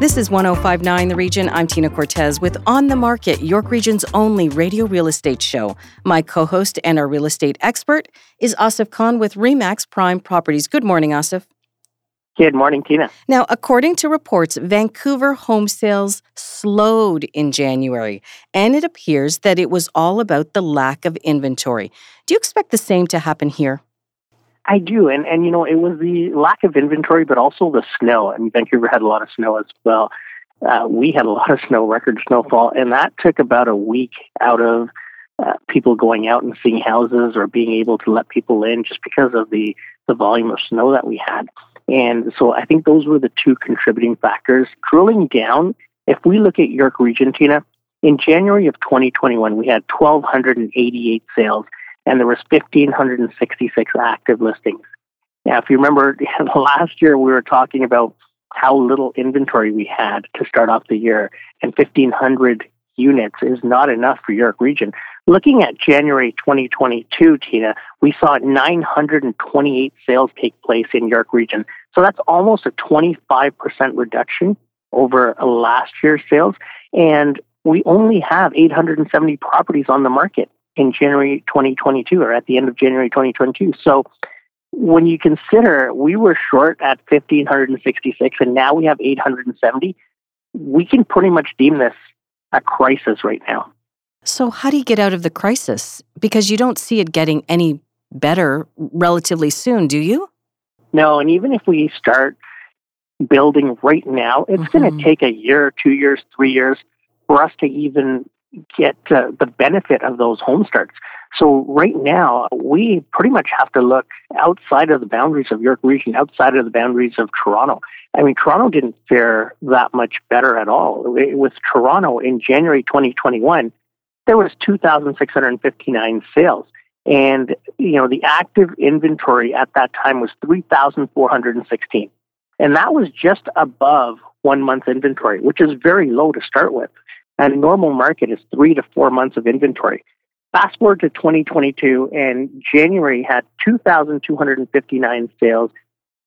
This is 1059 The Region. I'm Tina Cortez with On the Market, York Region's only radio real estate show. My co host and our real estate expert is Asif Khan with REMAX Prime Properties. Good morning, Asif. Good morning, Tina. Now, according to reports, Vancouver home sales slowed in January, and it appears that it was all about the lack of inventory. Do you expect the same to happen here? I do, and and you know, it was the lack of inventory, but also the snow. I mean, Vancouver had a lot of snow as well. Uh, we had a lot of snow, record snowfall, and that took about a week out of uh, people going out and seeing houses or being able to let people in, just because of the the volume of snow that we had. And so, I think those were the two contributing factors. Drilling down, if we look at York Region, Tina, in January of 2021, we had 1,288 sales and there was 1,566 active listings. Now, if you remember, last year we were talking about how little inventory we had to start off the year, and 1,500 units is not enough for York Region. Looking at January 2022, Tina, we saw 928 sales take place in York Region. So that's almost a 25% reduction over last year's sales. And we only have 870 properties on the market in January 2022 or at the end of January 2022. So when you consider we were short at 1,566 and now we have 870, we can pretty much deem this a crisis right now. So, how do you get out of the crisis? Because you don't see it getting any better relatively soon, do you? No, and even if we start building right now, it's mm-hmm. going to take a year, two years, three years for us to even get uh, the benefit of those home starts. So right now, we pretty much have to look outside of the boundaries of York Region, outside of the boundaries of Toronto. I mean, Toronto didn't fare that much better at all. With Toronto in January 2021, there was 2,659 sales. And, you know, the active inventory at that time was 3,416. And that was just above one month inventory, which is very low to start with. And a normal market is three to four months of inventory. Fast forward to 2022, and January had 2,259 sales,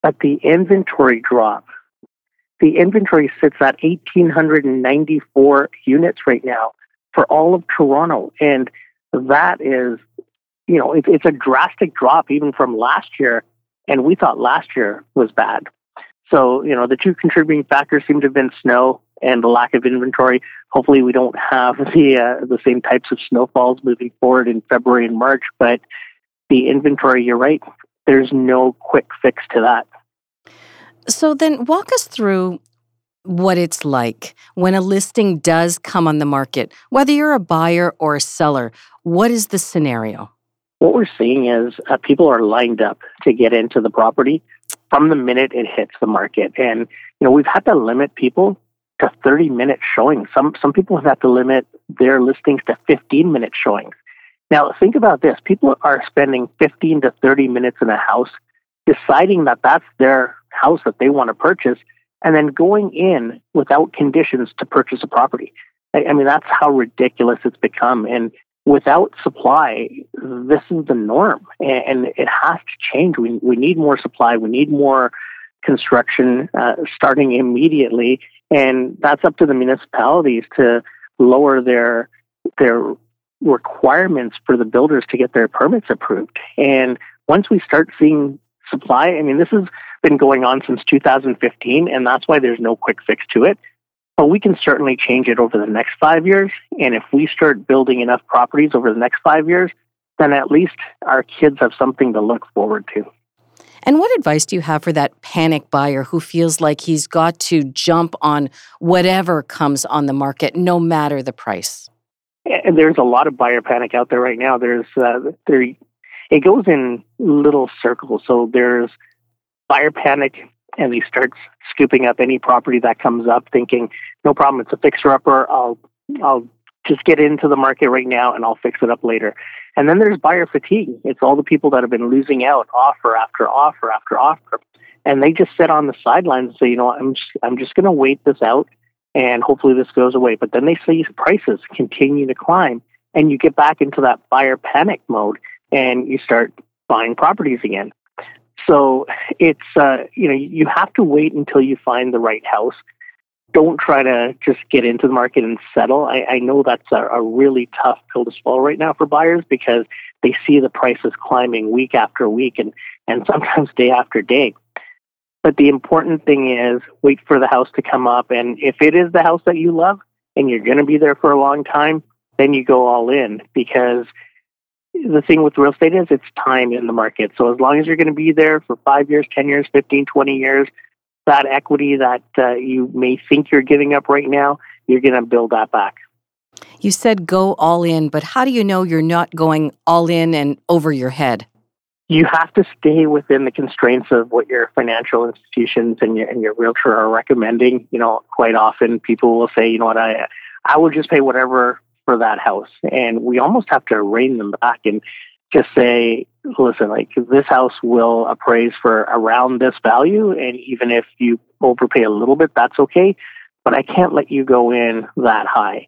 but the inventory dropped. The inventory sits at 1,894 units right now for all of Toronto. And that is, you know, it, it's a drastic drop even from last year. And we thought last year was bad. So, you know, the two contributing factors seem to have been snow and the lack of inventory. Hopefully, we don't have the uh, the same types of snowfalls moving forward in February and March. But the inventory, you're right. There's no quick fix to that. So then, walk us through what it's like when a listing does come on the market, whether you're a buyer or a seller. What is the scenario? What we're seeing is uh, people are lined up to get into the property from the minute it hits the market. And, you know, we've had to limit people to 30 minute showings. Some some people have had to limit their listings to 15 minute showings. Now think about this: people are spending 15 to 30 minutes in a house, deciding that that's their house that they want to purchase, and then going in without conditions to purchase a property. I, I mean, that's how ridiculous it's become. And without supply, this is the norm, and, it has to change. We we need more supply. We need more construction uh, starting immediately and that's up to the municipalities to lower their their requirements for the builders to get their permits approved. And once we start seeing supply, I mean, this has been going on since 2015, and that's why there's no quick fix to it. But we can certainly change it over the next five years. And if we start building enough properties over the next five years, then at least our kids have something to look forward to. And what advice do you have for that panic buyer who feels like he's got to jump on whatever comes on the market, no matter the price? And there's a lot of buyer panic out there right now. There's uh, there, it goes in little circles. So there's buyer panic, and he starts scooping up any property that comes up, thinking, "No problem, it's a fixer upper. I'll I'll just get into the market right now and I'll fix it up later. And then there's buyer fatigue. It's all the people that have been losing out offer after offer after offer. And they just sit on the sidelines and say, you know, I'm just, I'm just going to wait this out and hopefully this goes away. But then they see prices continue to climb and you get back into that buyer panic mode and you start buying properties again. So it's, uh, you know, you have to wait until you find the right house don't try to just get into the market and settle. I, I know that's a, a, really tough pill to swallow right now for buyers because they see the prices climbing week after week and, and sometimes day after day. But the important thing is wait for the house to come up. And if it is the house that you love and you're going to be there for a long time, then you go all in because the thing with real estate is it's time in the market. So as long as you're going to be there for five years, 10 years, 15, 20 years, that equity that uh, you may think you're giving up right now, you're going to build that back. You said go all in, but how do you know you're not going all in and over your head? You have to stay within the constraints of what your financial institutions and your, and your realtor are recommending. You know, quite often people will say, you know what, I, I will just pay whatever for that house. And we almost have to rein them back and just say, listen, like this house will appraise for around this value, and even if you overpay a little bit, that's okay. But I can't let you go in that high.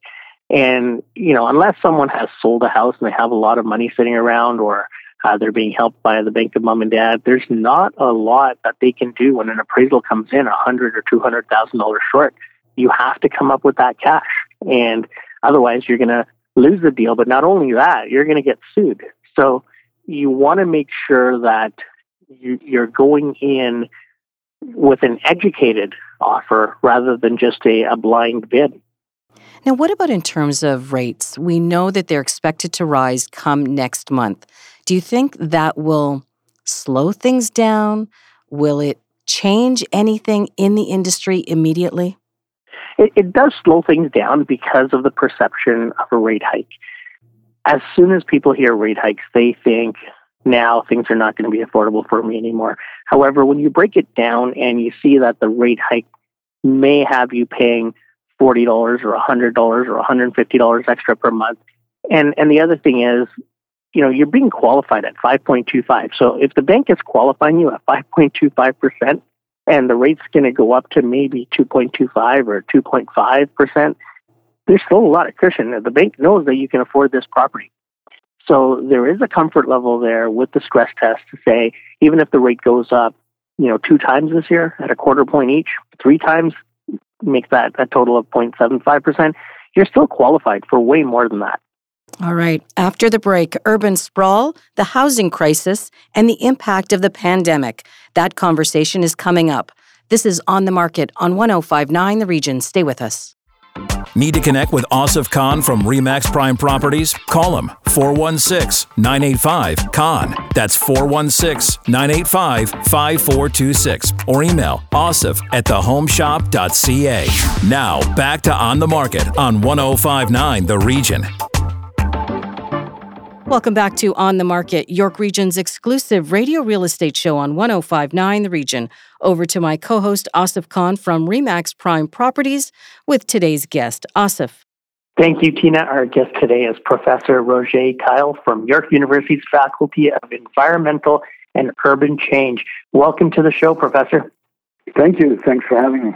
And you know, unless someone has sold a house and they have a lot of money sitting around, or uh, they're being helped by the bank of mom and dad, there's not a lot that they can do when an appraisal comes in a hundred or two hundred thousand dollars short. You have to come up with that cash, and otherwise, you're going to lose the deal. But not only that, you're going to get sued. So you want to make sure that you, you're going in with an educated offer rather than just a, a blind bid. Now, what about in terms of rates? We know that they're expected to rise come next month. Do you think that will slow things down? Will it change anything in the industry immediately? It, it does slow things down because of the perception of a rate hike as soon as people hear rate hikes, they think now things are not going to be affordable for me anymore. However, when you break it down and you see that the rate hike may have you paying $40 or $100 or $150 extra per month. And, and the other thing is, you know, you're being qualified at 5.25. So if the bank is qualifying you at 5.25% and the rate's going to go up to maybe 2.25 or 2.5%, there's still a lot of cushion. The bank knows that you can afford this property. So there is a comfort level there with the stress test to say, even if the rate goes up, you know, two times this year at a quarter point each, three times makes that a total of 0.75%, you're still qualified for way more than that. All right. After the break, urban sprawl, the housing crisis, and the impact of the pandemic. That conversation is coming up. This is On the Market on 1059 The Region. Stay with us. Need to connect with Asif Khan from Remax Prime Properties? Call him 416 985 Khan. That's 416 985 5426. Or email asif at thehomeshop.ca. Now, back to On the Market on 1059 The Region. Welcome back to On the Market, York Region's exclusive radio real estate show on 1059 The Region. Over to my co host, Asif Khan from Remax Prime Properties, with today's guest, Asif. Thank you, Tina. Our guest today is Professor Roger Keil from York University's Faculty of Environmental and Urban Change. Welcome to the show, Professor. Thank you. Thanks for having me.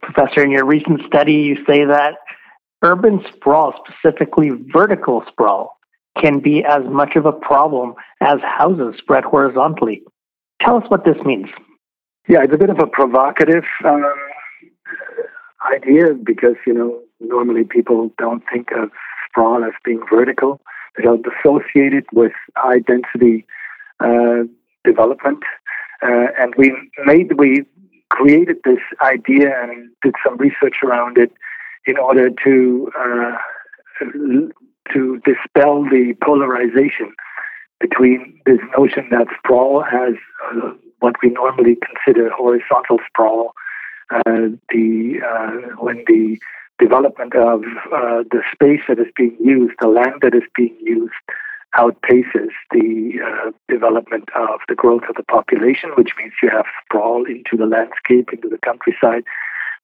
Professor, in your recent study, you say that urban sprawl, specifically vertical sprawl, can be as much of a problem as houses spread horizontally. Tell us what this means. Yeah, it's a bit of a provocative um, idea because, you know, normally people don't think of sprawl as being vertical. They don't associate it with high density uh, development. Uh, and we made, we created this idea and did some research around it in order to uh, to dispel the polarization between this notion that sprawl has uh, what we normally consider horizontal sprawl, uh, the uh, when the development of uh, the space that is being used, the land that is being used, outpaces the uh, development of the growth of the population, which means you have sprawl into the landscape, into the countryside.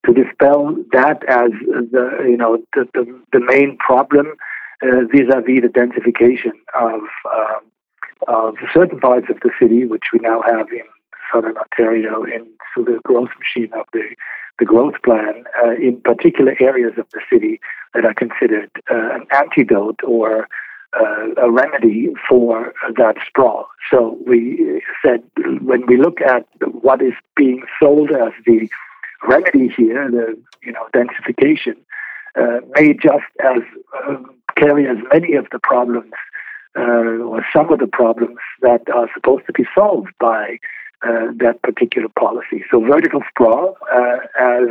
to dispel that as the you know the the, the main problem uh, vis-a-vis the densification of um, of certain parts of the city, which we now have in southern Ontario, in so the growth machine of the the growth plan, uh, in particular areas of the city that are considered uh, an antidote or uh, a remedy for that sprawl. So we said when we look at what is being sold as the remedy here, the you know densification, may just as um, carry as many of the problems uh, or some of the problems that are supposed to be solved by uh, that particular policy. So vertical sprawl uh, as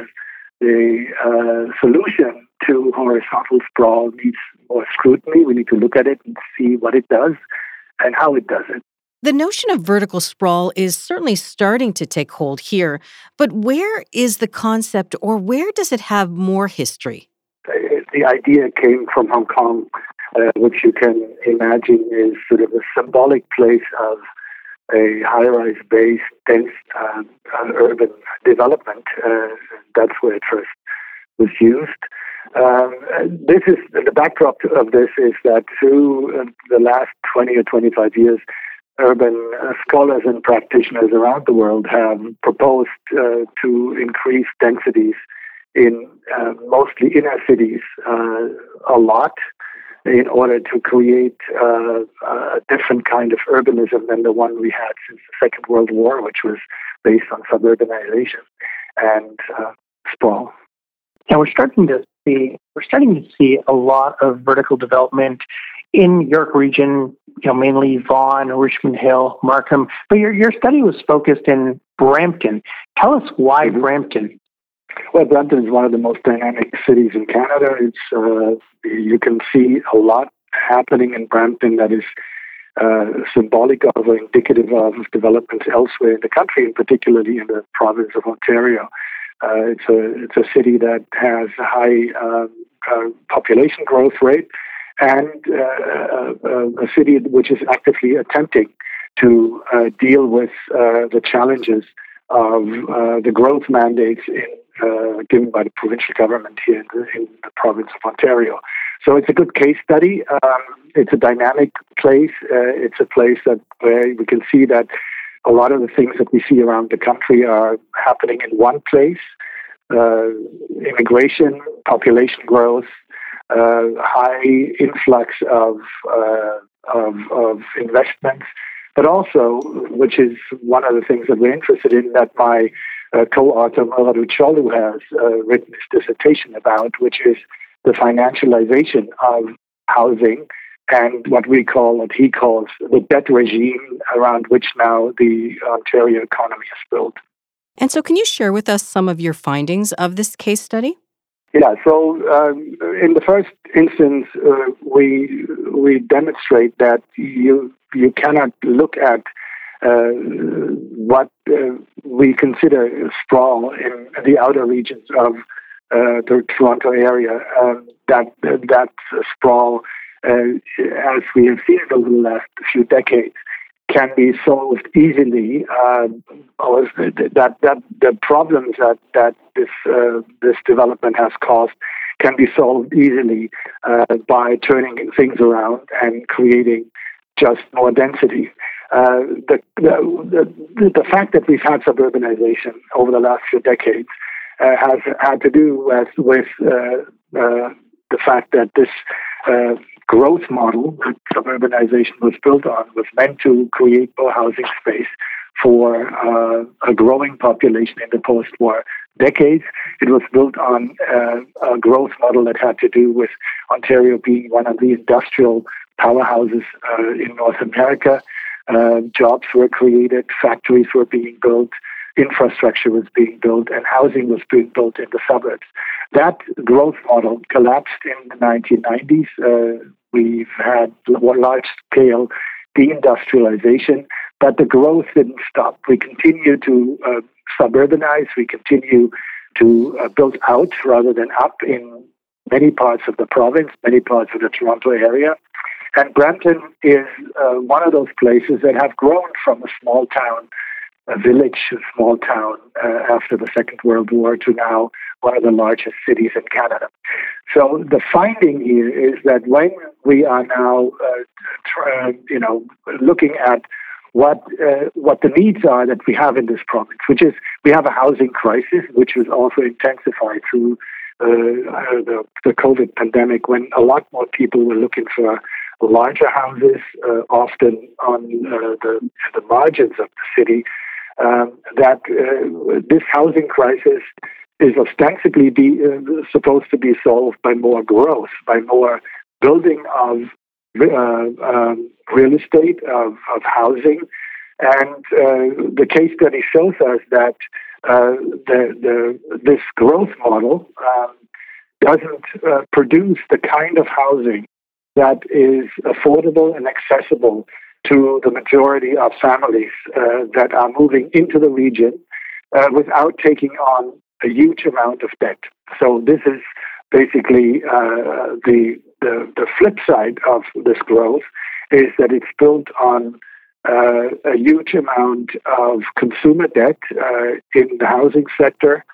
the uh, solution to horizontal sprawl needs more scrutiny. We need to look at it and see what it does and how it does it. The notion of vertical sprawl is certainly starting to take hold here, but where is the concept or where does it have more history? The idea came from Hong Kong, uh, which you can imagine is sort of a symbolic place of a high-rise based dense uh, urban development. Uh, that's where it first was used. Um, this is the backdrop of this is that through uh, the last 20 or 25 years, urban uh, scholars and practitioners around the world have proposed uh, to increase densities in uh, mostly inner cities uh, a lot in order to create uh, a different kind of urbanism than the one we had since the Second World War, which was based on suburbanization and sprawl. Yeah, we're starting to see we're starting to see a lot of vertical development in York region, you know, mainly Vaughan, Richmond Hill, Markham. But your your study was focused in Brampton. Tell us why mm-hmm. Brampton. Well, Brampton is one of the most dynamic cities in Canada. It's uh, you can see a lot happening in Brampton that is uh, symbolic of or indicative of developments elsewhere in the country, and particularly in the province of Ontario. Uh, it's a it's a city that has a high um, uh, population growth rate, and uh, uh, a city which is actively attempting to uh, deal with the challenges of the growth mandates in, given by the provincial government here in the, in the, province of Ontario. So it's a good case study. Um, it's a dynamic place. it's a place that where we can see that a lot of the things that we see around the country are happening in one place. Uh, immigration, population growth, uh, high influx of, uh, of, of investments, but also, which is one of the things that we're interested in, that my uh, co-author Murat Üçoğlu has uh, written his dissertation about, which is the financialization of housing and what we call, what he calls the debt regime around which now the Ontario economy is built. And so, can you share with us some of your findings of this case study? Yeah, so um, in the first instance, uh, we we demonstrate that you you cannot look at uh, what uh, we consider sprawl in the outer regions of uh, the Toronto area. Um, that that sprawl uh, as we have seen it over the last few decades, can be solved easily. Uh, that that the problems that that this uh, this development has caused can be solved easily uh, by turning things around and creating just more density. Uh, the, the, the, fact that we've had suburbanization over the last few decades uh, has had to do with, with uh, the fact that this growth model that suburbanization was built on was meant to create more housing space for uh, a growing population in the post-war decades. It was built on uh, a growth model that had to do with Ontario being one of the industrial powerhouses uh, in North America. Uh, jobs were created, factories were being built, infrastructure was being built, and housing was being built in the suburbs. That growth model collapsed in the 1990s. Uh, We've had large scale deindustrialization, but the growth didn't stop. We continue to uh, suburbanize, we continue to uh, build out rather than up in many parts of the province, many parts of the Toronto area. And Brampton is uh, one of those places that have grown from a small town a village, a small town uh, after the Second World War to now one of the largest cities in Canada. So the finding here is that when we are now, uh, try, you know, looking at what uh, what the needs are that we have in this province, which is we have a housing crisis, which was also intensified through uh, uh the, the COVID pandemic, when a lot more people were looking for larger houses, uh, often on uh, the the margins of the city. Um, that this housing crisis is ostensibly be, uh, supposed to be solved by more growth, by more building of uh, um, real estate, of, of housing. And uh, the case study shows us that uh, the, the, this growth model um, doesn't uh, produce the kind of housing that is affordable and accessible to the majority of families uh, that are moving into the region without taking on a huge amount of debt. So this is basically uh, the, the, the flip side of this growth is that it's built on uh, a huge amount of consumer debt uh, in the housing sector,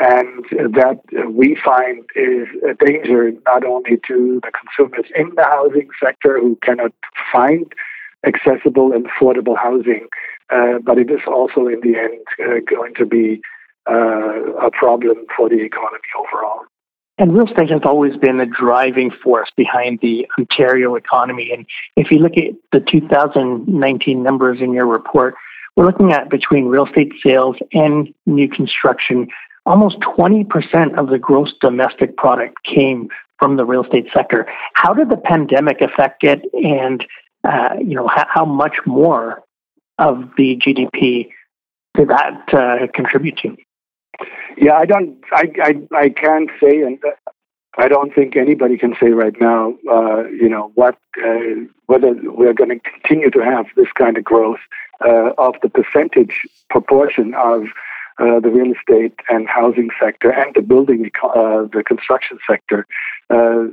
and that we find is a danger not only to the consumers in the housing sector who cannot find accessible and affordable housing, uh, but it is also in the end uh, going to be uh, a problem for the economy overall. And real estate has always been the driving force behind the Ontario economy. And if you look at the 2019 numbers in your report, we're looking at between real estate sales and new construction, almost 20% of the gross domestic product came from the real estate sector. How did the pandemic affect it? And, uh, you know, how, how, much more of the GDP did that uh, contribute to? Yeah, I don't. I I, I can't say, and I don't think anybody can say right now. Uh, you know what? Uh, whether we're going to continue to have this kind of growth uh, of the percentage proportion of uh, the real estate and housing sector and the building, uh, the construction sector, uh,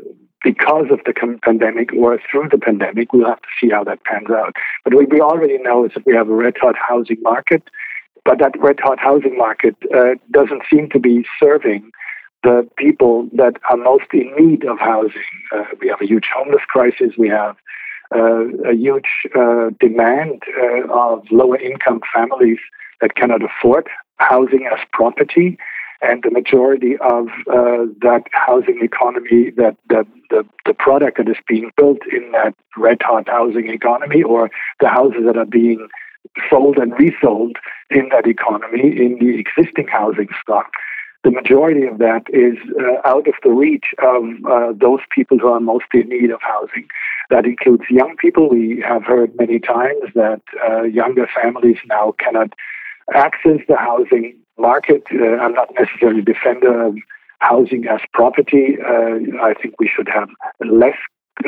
because of the pandemic or through the pandemic. We'll have to see how that pans out. But what we already know is that we have a red hot housing market but that red hot housing market uh, doesn't seem to be serving the people that are most in need of housing. Uh, we have a huge homeless crisis. We have uh, a huge uh, demand uh, of lower income families that cannot afford housing as property. And the majority of uh, that housing economy, that, that the, the product that is being built in that red hot housing economy, or the houses that are being sold and resold in that economy in the existing housing stock. The majority of that is uh, out of the reach of uh, those people who are most in need of housing. That includes young people. We have heard many times that uh, younger families now cannot access the housing market. Uh, I'm not necessarily a defender of housing as property. Uh, I think we should have less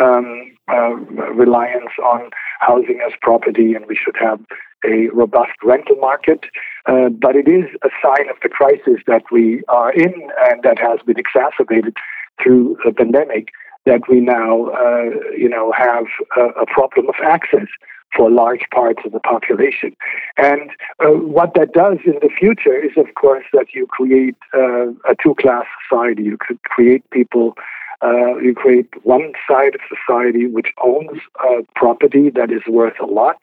um, uh, reliance on housing as property, and we should have a robust rental market. Uh, but it is a sign of the crisis that we are in and that has been exacerbated through the pandemic that we now, uh, you know, have a, a, problem of access for large parts of the population. And uh, what that does in the future is, of course, that you create uh, a two-class society. You could create people uh, you create one side of society which owns uh, property that is worth a lot,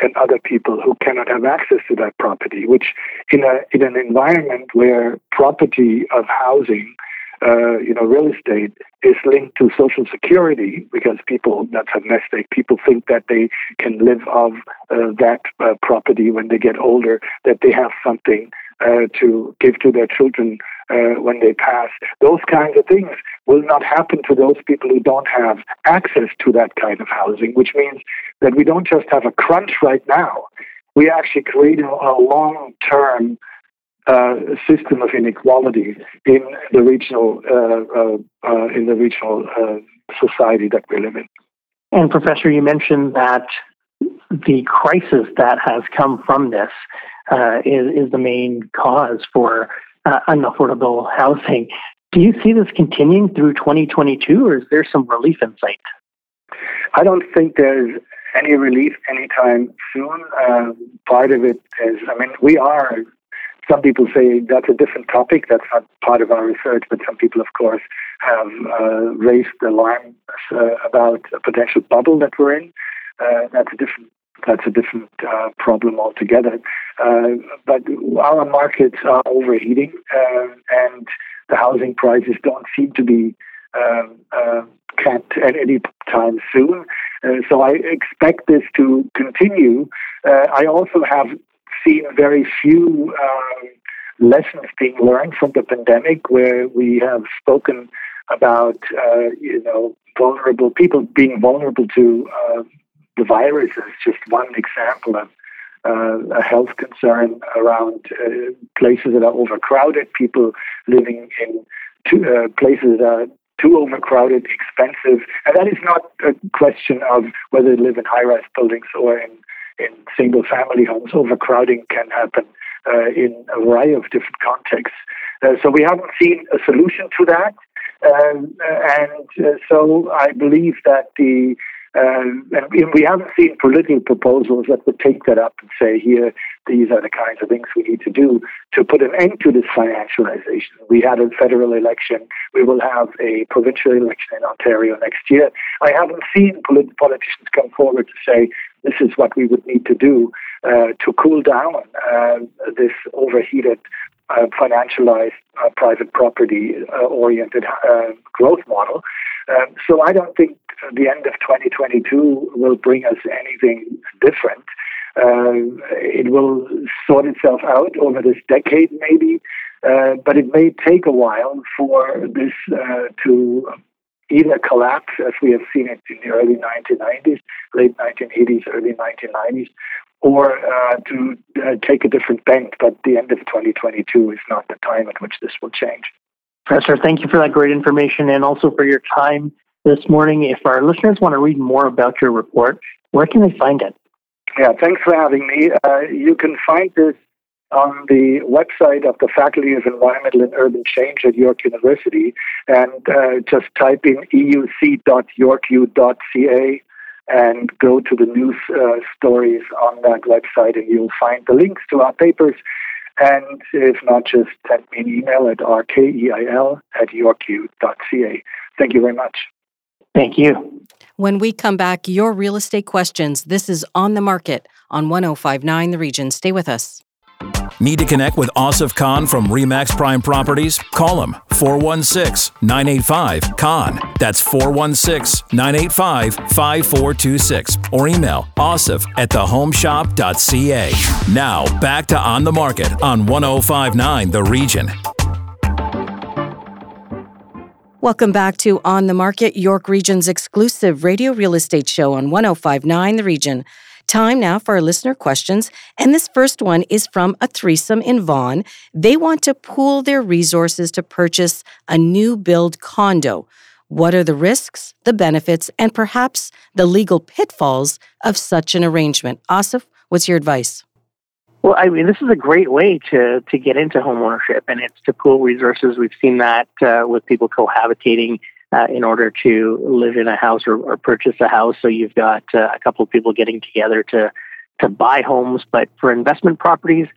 and other people who cannot have access to that property. Which, in a in an environment where property of housing, uh, you know, real estate is linked to social security because people that's a egg. People think that they can live off uh, that uh, property when they get older, that they have something uh, to give to their children uh, when they pass. Those kinds of things will not happen to those people who don't have access to that kind of housing, which means that we don't just have a crunch right now. We actually create a, a long term uh, system of inequality in the regional uh, uh, uh in the regional uh, society that we live in. And Professor, you mentioned that the crisis that has come from this uh, is, is the main cause for uh, unaffordable housing. Do you see this continuing through 2022, or is there some relief in sight? I don't think there's any relief anytime soon. Uh, part of it is, I mean, we are. Some people say that's a different topic. That's not part of our research, but some people, of course, have uh, raised alarms uh, about a potential bubble that we're in. Uh, that's a different that's a different uh, problem altogether. Uh, but our markets are overheating, uh, and the housing prices don't seem to be um, uh, capped at any time soon. Uh, so I expect this to continue. Uh, I also have seen very few um, lessons being learned from the pandemic, where we have spoken about you know vulnerable people being vulnerable to the virus is just one example of uh, a health concern around uh, places that are overcrowded, people living in two, uh, places that are too overcrowded, expensive. And that is not a question of whether they live in high rise buildings or in, in single family homes. Overcrowding can happen uh, in a variety of different contexts. Uh, so we haven't seen a solution to that. Um, and uh, so I believe that the um, and we haven't seen political proposals that would take that up and say, here, these are the kinds of things we need to do to put an end to this financialization. We had a federal election. We will have a provincial election in Ontario next year. I haven't seen polit- politicians come forward to say, this is what we would need to do uh, to cool down uh, this overheated uh, financialized uh, private property uh, oriented uh, growth model. Um, so I don't think the end of 2022 will bring us anything different. It will sort itself out over this decade, maybe, uh, but it may take a while for this uh, to either collapse, as we have seen it in the early 1990s, late 1980s, early 1990s, or uh, to uh, take a different bend. But the end of 2022 is not the time at which this will change. Professor, thank you for that great information and also for your time this morning. If our listeners want to read more about your report, where can they find it? Yeah, thanks for having me. Uh, you can find this on the website of the Faculty of Environmental and Urban Change at York University and uh, just type in euc.yorku.ca and go to the news uh, stories on that website and you'll find the links to our papers and if not, just send me an email at rkeil at yorku.ca. Thank you very much. Thank you. When we come back, your real estate questions. This is On the Market on 1059 The Region. Stay with us. Need to connect with Asif Khan from Remax Prime Properties? Call him 416 985 Khan. That's 416 985 5426. Or email asif at thehomeshop.ca. Now, back to On the Market on 1059 The Region. Welcome back to On the Market, York Region's exclusive radio real estate show on 1059 The Region. Time now for our listener questions. And this first one is from a threesome in Vaughan. They want to pool their resources to purchase a new build condo. What are the risks, the benefits, and perhaps the legal pitfalls of such an arrangement? Asif, what's your advice? Well, I mean, this is a great way to to get into homeownership, and it's to pool resources. We've seen that uh, with people cohabitating uh, in order to live in a house or, or purchase a house. So you've got uh, a couple of people getting together to to buy homes. But for investment properties,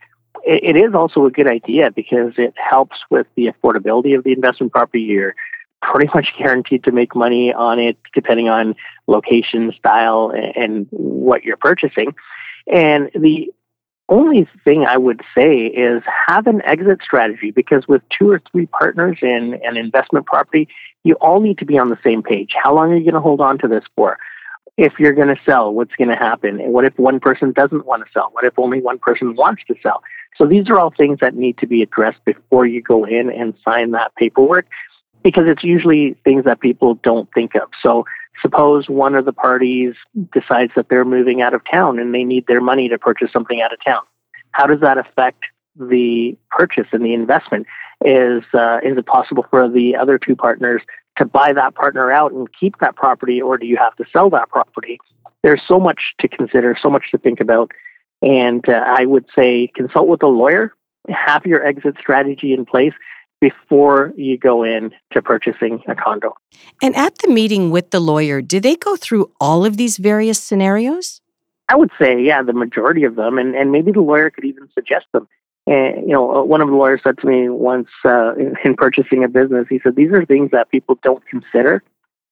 it, it is also a good idea because it helps with the affordability of the investment property. You're pretty much guaranteed to make money on it, depending on location, style, and, and what you're purchasing. And the only thing I would say is have an exit strategy because with two or three partners in an investment property, you all need to be on the same page. How long are you going to hold on to this for? If you're going to sell, what's going to happen? And what if one person doesn't want to sell? What if only one person wants to sell? So these are all things that need to be addressed before you go in and sign that paperwork because it's usually things that people don't think of. So suppose one of the parties decides that they're moving out of town and they need their money to purchase something out of town. How does that affect the purchase and the investment? Is uh, is it possible for the other two partners to buy that partner out and keep that property, or do you have to sell that property? There's so much to consider, so much to think about, and uh, I would say consult with a lawyer, have your exit strategy in place, before you go in to purchasing a condo. And at the meeting with the lawyer, do they go through all of these various scenarios? I would say, yeah, the majority of them, and, and maybe the lawyer could even suggest them. And, you know, uh, one of the lawyers said to me once uh, in, in purchasing a business, he said, these are things that people don't consider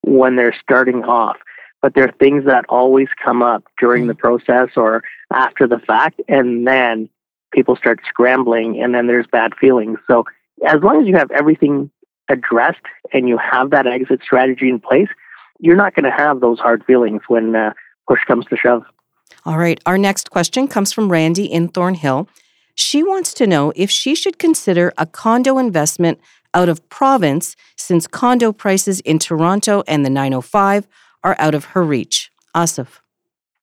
when they're starting off, but they're things that always come up during the mm. process or after the fact, and then people start scrambling, and then there's bad feelings. So as long as you have everything addressed and you have that exit strategy in place, you're not going to have those hard feelings when uh, push comes to shove. All right. Our next question comes from Randy in Thornhill. She wants to know if she should consider a condo investment out of province since condo prices in Toronto and the 905 are out of her reach. Asif.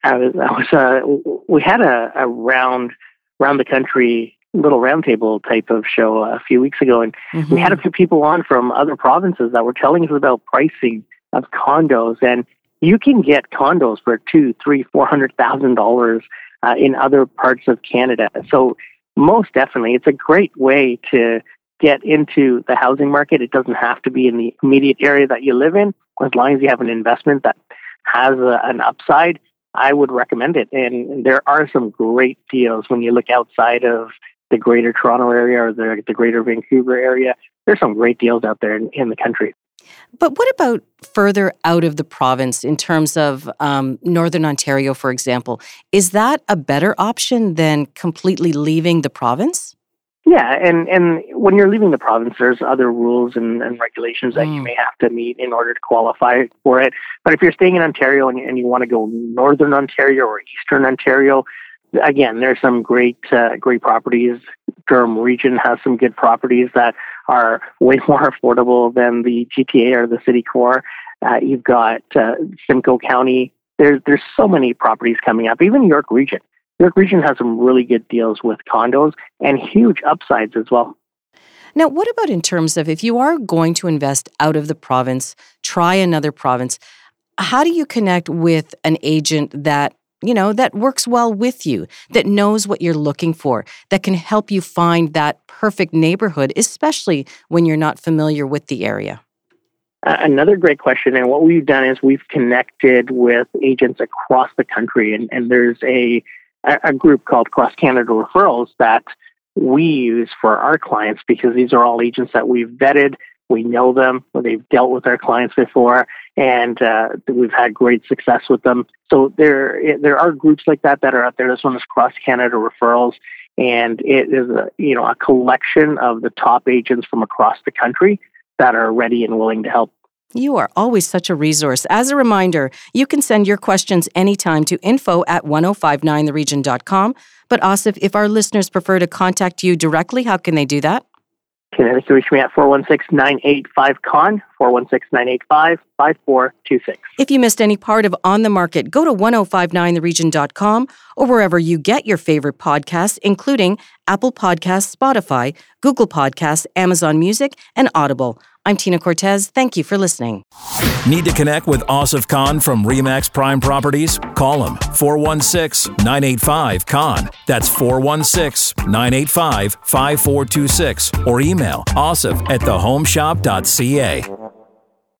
I was, I was uh, we had a, a round round the country little roundtable type of show a few weeks ago, and mm-hmm. we had a few people on from other provinces that were telling us about pricing of condos, and you can get condos for two, three, four hundred thousand dollars uh, in other parts of Canada. So most definitely, it's a great way to get into the housing market. It doesn't have to be in the immediate area that you live in, as long as you have an investment that has a, an upside. I would recommend it. And there are some great deals when you look outside of the greater Toronto area or the, the greater Vancouver area. There's some great deals out there in, in the country. But what about further out of the province in terms of um, Northern Ontario, for example? Is that a better option than completely leaving the province? Yeah, and, and when you're leaving the province, there's other rules and, and regulations that mm. you may have to meet in order to qualify for it. But if you're staying in Ontario and, and you want to go Northern Ontario or Eastern Ontario, again, there's some great uh, great properties. Durham region has some good properties that are way more affordable than the GTA or the city core. Uh, you've got uh, Simcoe County. There's there's so many properties coming up. Even York Region. York Region has some really good deals with condos and huge upsides as well. Now, what about in terms of if you are going to invest out of the province, try another province? How do you connect with an agent that you know, that works well with you, that knows what you're looking for, that can help you find that perfect neighborhood, especially when you're not familiar with the area? Another great question. And what we've done is we've connected with agents across the country. And, and there's a, a group called Cross Canada Referrals that we use for our clients because these are all agents that we've vetted we know them. They've dealt with our clients before, and uh, we've had great success with them. So there, there are groups like that that are out there. This one is Cross Canada Referrals, and it is a you know a collection of the top agents from across the country that are ready and willing to help. You are always such a resource. As a reminder, you can send your questions anytime to info at 1059theregion.com. But Asif, if our listeners prefer to contact you directly, how can they do that? Can reach me at 416-985-Khan, 416-985-5426. If you missed any part of On the Market, go to 1059theregion.com or wherever you get your favorite podcasts, including Apple Podcasts, Spotify, Google Podcasts, Amazon Music, and Audible. I'm Tina Cortez. Thank you for listening. Need to connect with Asif Khan from Remax Prime Properties? Call him 416 985 Khan. That's 416 985 5426 or email asif at thehomeshop.ca.